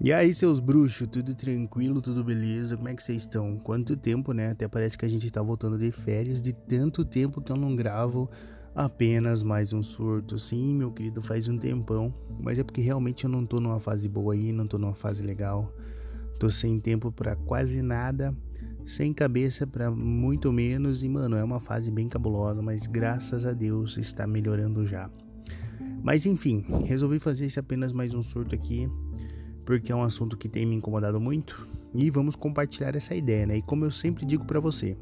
E aí, seus bruxos, tudo tranquilo, tudo beleza? Como é que vocês estão? Quanto tempo, né? Até parece que a gente tá voltando de férias, de tanto tempo que eu não gravo apenas mais um surto. Sim, meu querido, faz um tempão, mas é porque realmente eu não tô numa fase boa aí, não tô numa fase legal. Tô sem tempo para quase nada, sem cabeça para muito menos e, mano, é uma fase bem cabulosa, mas graças a Deus está melhorando já. Mas enfim, resolvi fazer esse apenas mais um surto aqui porque é um assunto que tem me incomodado muito e vamos compartilhar essa ideia, né? E como eu sempre digo para você,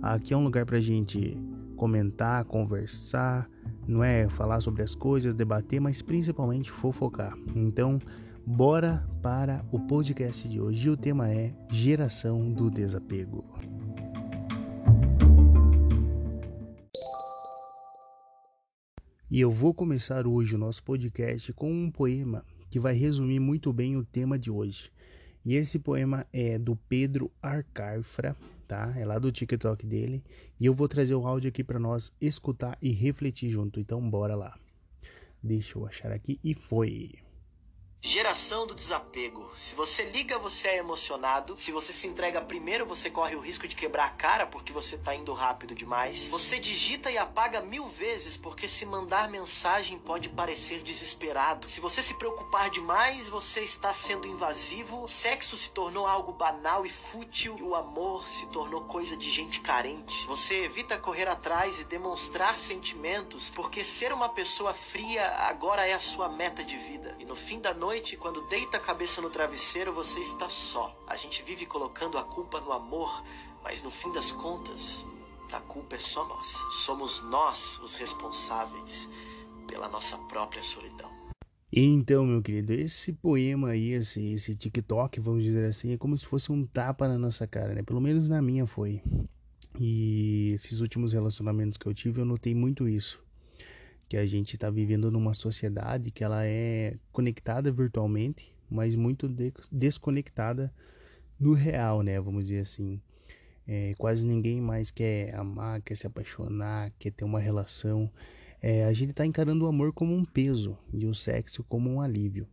aqui é um lugar pra gente comentar, conversar, não é falar sobre as coisas, debater, mas principalmente fofocar. Então, bora para o podcast de hoje. O tema é geração do desapego. E eu vou começar hoje o nosso podcast com um poema que vai resumir muito bem o tema de hoje. E esse poema é do Pedro Arcarfra, tá? É lá do TikTok dele. E eu vou trazer o áudio aqui para nós escutar e refletir junto. Então, bora lá. Deixa eu achar aqui e foi. Geração do desapego. Se você liga, você é emocionado. Se você se entrega primeiro, você corre o risco de quebrar a cara porque você tá indo rápido demais. Você digita e apaga mil vezes porque se mandar mensagem pode parecer desesperado. Se você se preocupar demais, você está sendo invasivo. Sexo se tornou algo banal e fútil e o amor se tornou coisa de gente carente. Você evita correr atrás e demonstrar sentimentos porque ser uma pessoa fria agora é a sua meta de vida. E no fim da noite noite, quando deita a cabeça no travesseiro, você está só. A gente vive colocando a culpa no amor, mas no fim das contas, a culpa é só nossa. Somos nós os responsáveis pela nossa própria solidão. Então, meu querido, esse poema aí, esse, esse TikTok, vamos dizer assim, é como se fosse um tapa na nossa cara, né? Pelo menos na minha foi. E esses últimos relacionamentos que eu tive, eu notei muito isso que a gente está vivendo numa sociedade que ela é conectada virtualmente, mas muito de desconectada no real, né? Vamos dizer assim. É, quase ninguém mais quer amar, quer se apaixonar, quer ter uma relação. É, a gente está encarando o amor como um peso e o sexo como um alívio.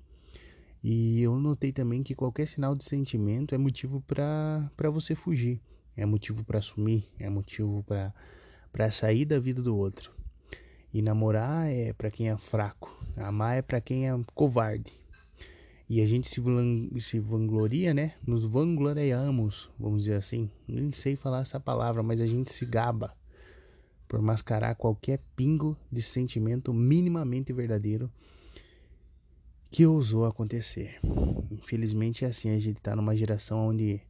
E eu notei também que qualquer sinal de sentimento é motivo para você fugir, é motivo para sumir, é motivo para sair da vida do outro. E namorar é para quem é fraco, amar é para quem é covarde. E a gente se, vangloria, né? Nos vangloriamos, vamos dizer assim. Nem sei falar essa palavra, mas a gente se gaba por mascarar qualquer pingo de sentimento minimamente verdadeiro que ousou acontecer. Infelizmente é assim, a gente tá numa geração onde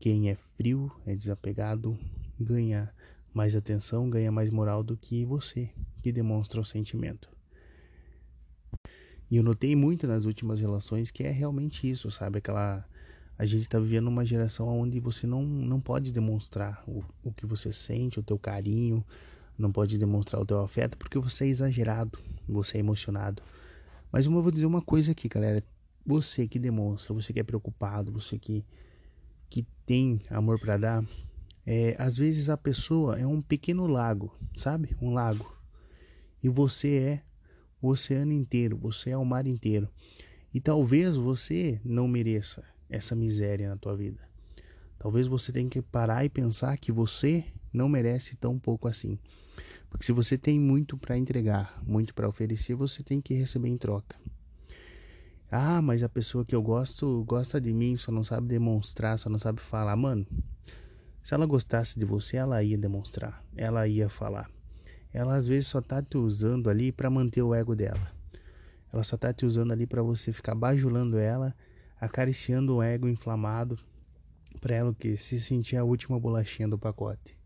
quem é frio, é desapegado, ganha mais atenção, ganha mais moral do que você que demonstra o sentimento. E eu notei muito nas últimas relações que é realmente isso, sabe? Aquela. A gente está vivendo uma geração onde você não, não pode demonstrar o, o que você sente, o teu carinho, não pode demonstrar o teu afeto porque você é exagerado, você é emocionado. Mas eu vou dizer uma coisa aqui, galera. Você que demonstra, você que é preocupado, você que, que tem amor para dar, é, às vezes a pessoa é um pequeno lago, sabe? Um lago e você é o oceano inteiro, você é o mar inteiro. E talvez você não mereça essa miséria na tua vida. Talvez você tenha que parar e pensar que você não merece tão pouco assim. Porque se você tem muito para entregar, muito para oferecer, você tem que receber em troca. Ah, mas a pessoa que eu gosto gosta de mim, só não sabe demonstrar, só não sabe falar. Mano, se ela gostasse de você, ela ia demonstrar, ela ia falar ela às vezes só tá te usando ali para manter o ego dela. Ela só tá te usando ali para você ficar bajulando ela, acariciando o ego inflamado, para ela que se sentir a última bolachinha do pacote.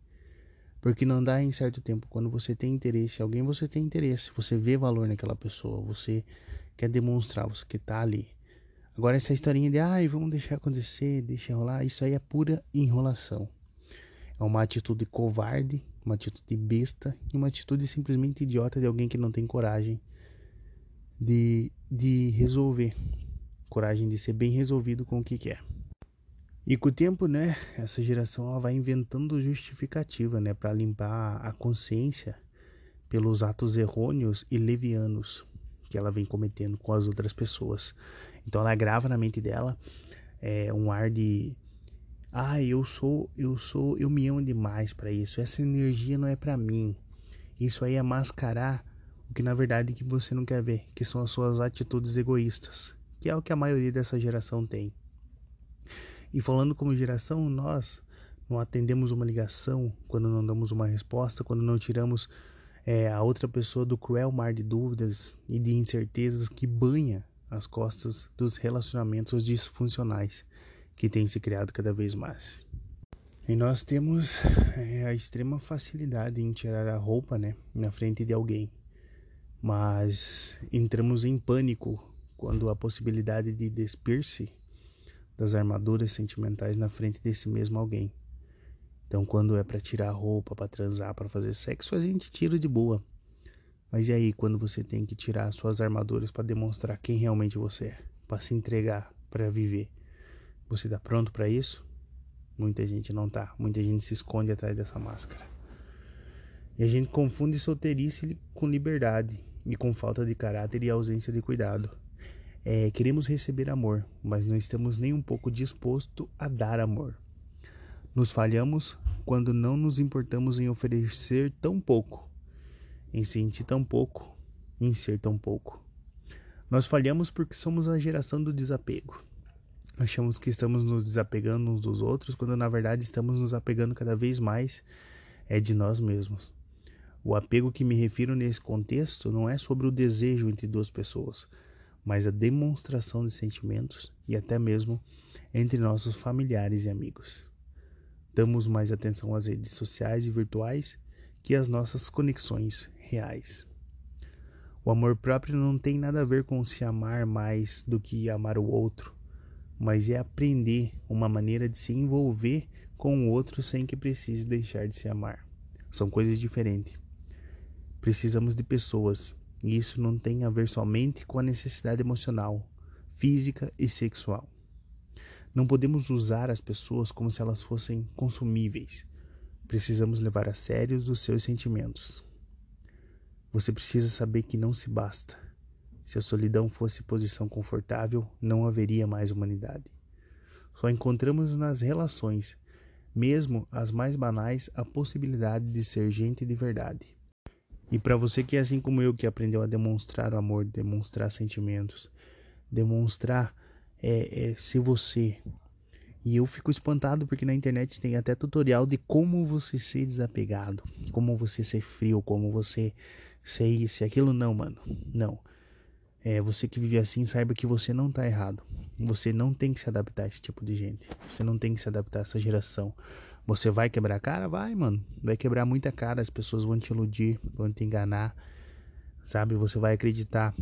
Porque não dá em certo tempo quando você tem interesse em alguém, você tem interesse, você vê valor naquela pessoa, você quer demonstrar, você estar tá ali. Agora essa historinha de ai, vamos deixar acontecer, deixa rolar, isso aí é pura enrolação. É uma atitude covarde, uma atitude besta e uma atitude simplesmente idiota de alguém que não tem coragem de, de resolver, coragem de ser bem resolvido com o que quer. E com o tempo, né, essa geração ela vai inventando justificativa, né, para limpar a consciência pelos atos errôneos e levianos que ela vem cometendo com as outras pessoas. Então ela grava na mente dela é, um ar de ah, eu sou, eu sou, eu me amo demais para isso. Essa energia não é para mim. Isso aí é mascarar o que na verdade que você não quer ver, que são as suas atitudes egoístas, que é o que a maioria dessa geração tem. E falando como geração, nós não atendemos uma ligação quando não damos uma resposta, quando não tiramos é, a outra pessoa do cruel mar de dúvidas e de incertezas que banha as costas dos relacionamentos disfuncionais que têm se criado cada vez mais. E nós temos é, a extrema facilidade em tirar a roupa né, na frente de alguém, mas entramos em pânico quando a possibilidade de despir-se das armaduras sentimentais na frente desse mesmo alguém. Então, quando é para tirar a roupa, para transar, para fazer sexo, a gente tira de boa. Mas e aí, quando você tem que tirar suas armaduras para demonstrar quem realmente você é, para se entregar, para viver? Você está pronto para isso? Muita gente não tá. Muita gente se esconde atrás dessa máscara. E a gente confunde solteirice com liberdade e com falta de caráter e ausência de cuidado. É, queremos receber amor, mas não estamos nem um pouco disposto a dar amor. Nos falhamos quando não nos importamos em oferecer tão pouco, em sentir tão pouco, em ser tão pouco. Nós falhamos porque somos a geração do desapego. Achamos que estamos nos desapegando uns dos outros, quando na verdade estamos nos apegando cada vez mais é de nós mesmos. O apego que me refiro nesse contexto não é sobre o desejo entre duas pessoas, mas a demonstração de sentimentos e até mesmo entre nossos familiares e amigos. Damos mais atenção às redes sociais e virtuais que às nossas conexões reais. O amor próprio não tem nada a ver com se amar mais do que amar o outro, mas é aprender uma maneira de se envolver com o outro sem que precise deixar de se amar. São coisas diferentes. Precisamos de pessoas e isso não tem a ver somente com a necessidade emocional, física e sexual. Não podemos usar as pessoas como se elas fossem consumíveis. Precisamos levar a sério os seus sentimentos. Você precisa saber que não se basta. Se a solidão fosse posição confortável, não haveria mais humanidade. Só encontramos nas relações, mesmo as mais banais, a possibilidade de ser gente de verdade. E para você que é assim como eu, que aprendeu a demonstrar o amor, demonstrar sentimentos, demonstrar é, é, você. E eu fico espantado porque na internet tem até tutorial de como você ser desapegado, como você ser frio, como você ser isso e aquilo. Não, mano, não. É, você que vive assim, saiba que você não tá errado. Você não tem que se adaptar a esse tipo de gente. Você não tem que se adaptar a essa geração. Você vai quebrar a cara? Vai, mano. Vai quebrar muita cara. As pessoas vão te iludir, vão te enganar. Sabe? Você vai acreditar.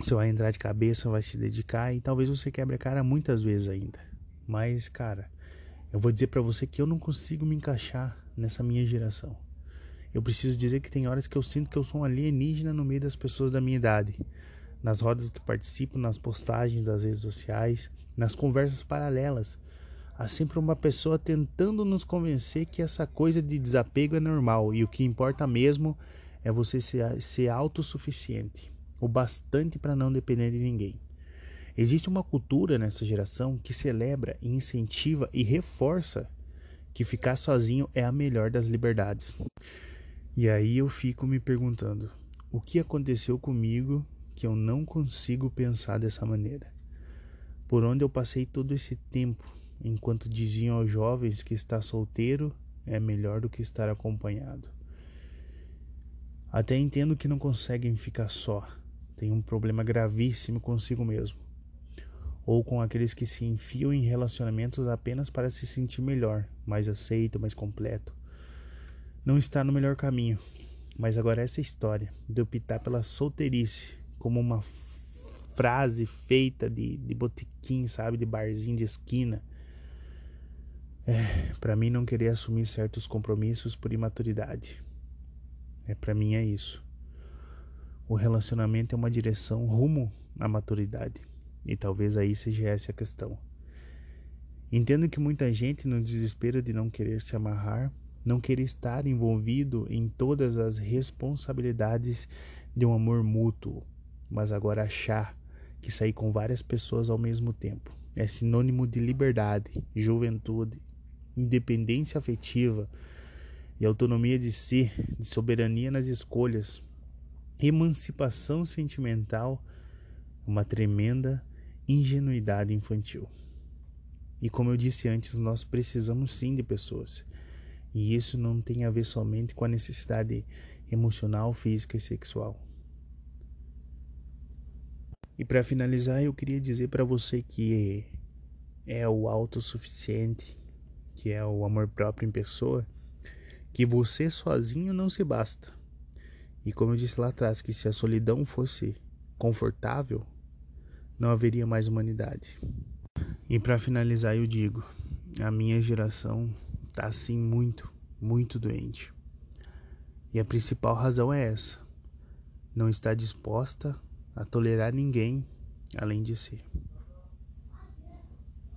Você vai entrar de cabeça, vai se dedicar e talvez você quebre a cara muitas vezes ainda. Mas, cara, eu vou dizer para você que eu não consigo me encaixar nessa minha geração. Eu preciso dizer que tem horas que eu sinto que eu sou um alienígena no meio das pessoas da minha idade. Nas rodas que participo, nas postagens das redes sociais, nas conversas paralelas Há sempre uma pessoa tentando nos convencer que essa coisa de desapego é normal e o que importa mesmo é você ser, ser autossuficiente, o bastante para não depender de ninguém. Existe uma cultura nessa geração que celebra, incentiva e reforça que ficar sozinho é a melhor das liberdades. E aí eu fico me perguntando: o que aconteceu comigo que eu não consigo pensar dessa maneira? Por onde eu passei todo esse tempo enquanto diziam aos jovens que estar solteiro é melhor do que estar acompanhado. Até entendo que não conseguem ficar só, tem um problema gravíssimo consigo mesmo, ou com aqueles que se enfiam em relacionamentos apenas para se sentir melhor, mais aceito, mais completo. Não está no melhor caminho, mas agora essa história de optar pela solteirice como uma frase feita de, de botequim, sabe, de barzinho de esquina, é, para mim não querer assumir certos compromissos por imaturidade. É para mim é isso. O relacionamento é uma direção rumo à maturidade. E talvez aí seja essa a questão. Entendo que muita gente, no desespero de não querer se amarrar, não querer estar envolvido em todas as responsabilidades de um amor mútuo, mas agora achar que sair com várias pessoas ao mesmo tempo é sinônimo de liberdade, juventude, independência afetiva e autonomia de si, de soberania nas escolhas, emancipação sentimental, uma tremenda ingenuidade infantil. E como eu disse antes, nós precisamos sim de pessoas. E isso não tem a ver somente com a necessidade emocional, física e sexual. E para finalizar, eu queria dizer para você que é o autossuficiente, que é o amor próprio em pessoa, que você sozinho não se basta. E como eu disse lá atrás, que se a solidão fosse confortável, não haveria mais humanidade. E para finalizar, eu digo: a minha geração está assim muito, muito doente. E a principal razão é essa: não está disposta a tolerar ninguém além de si.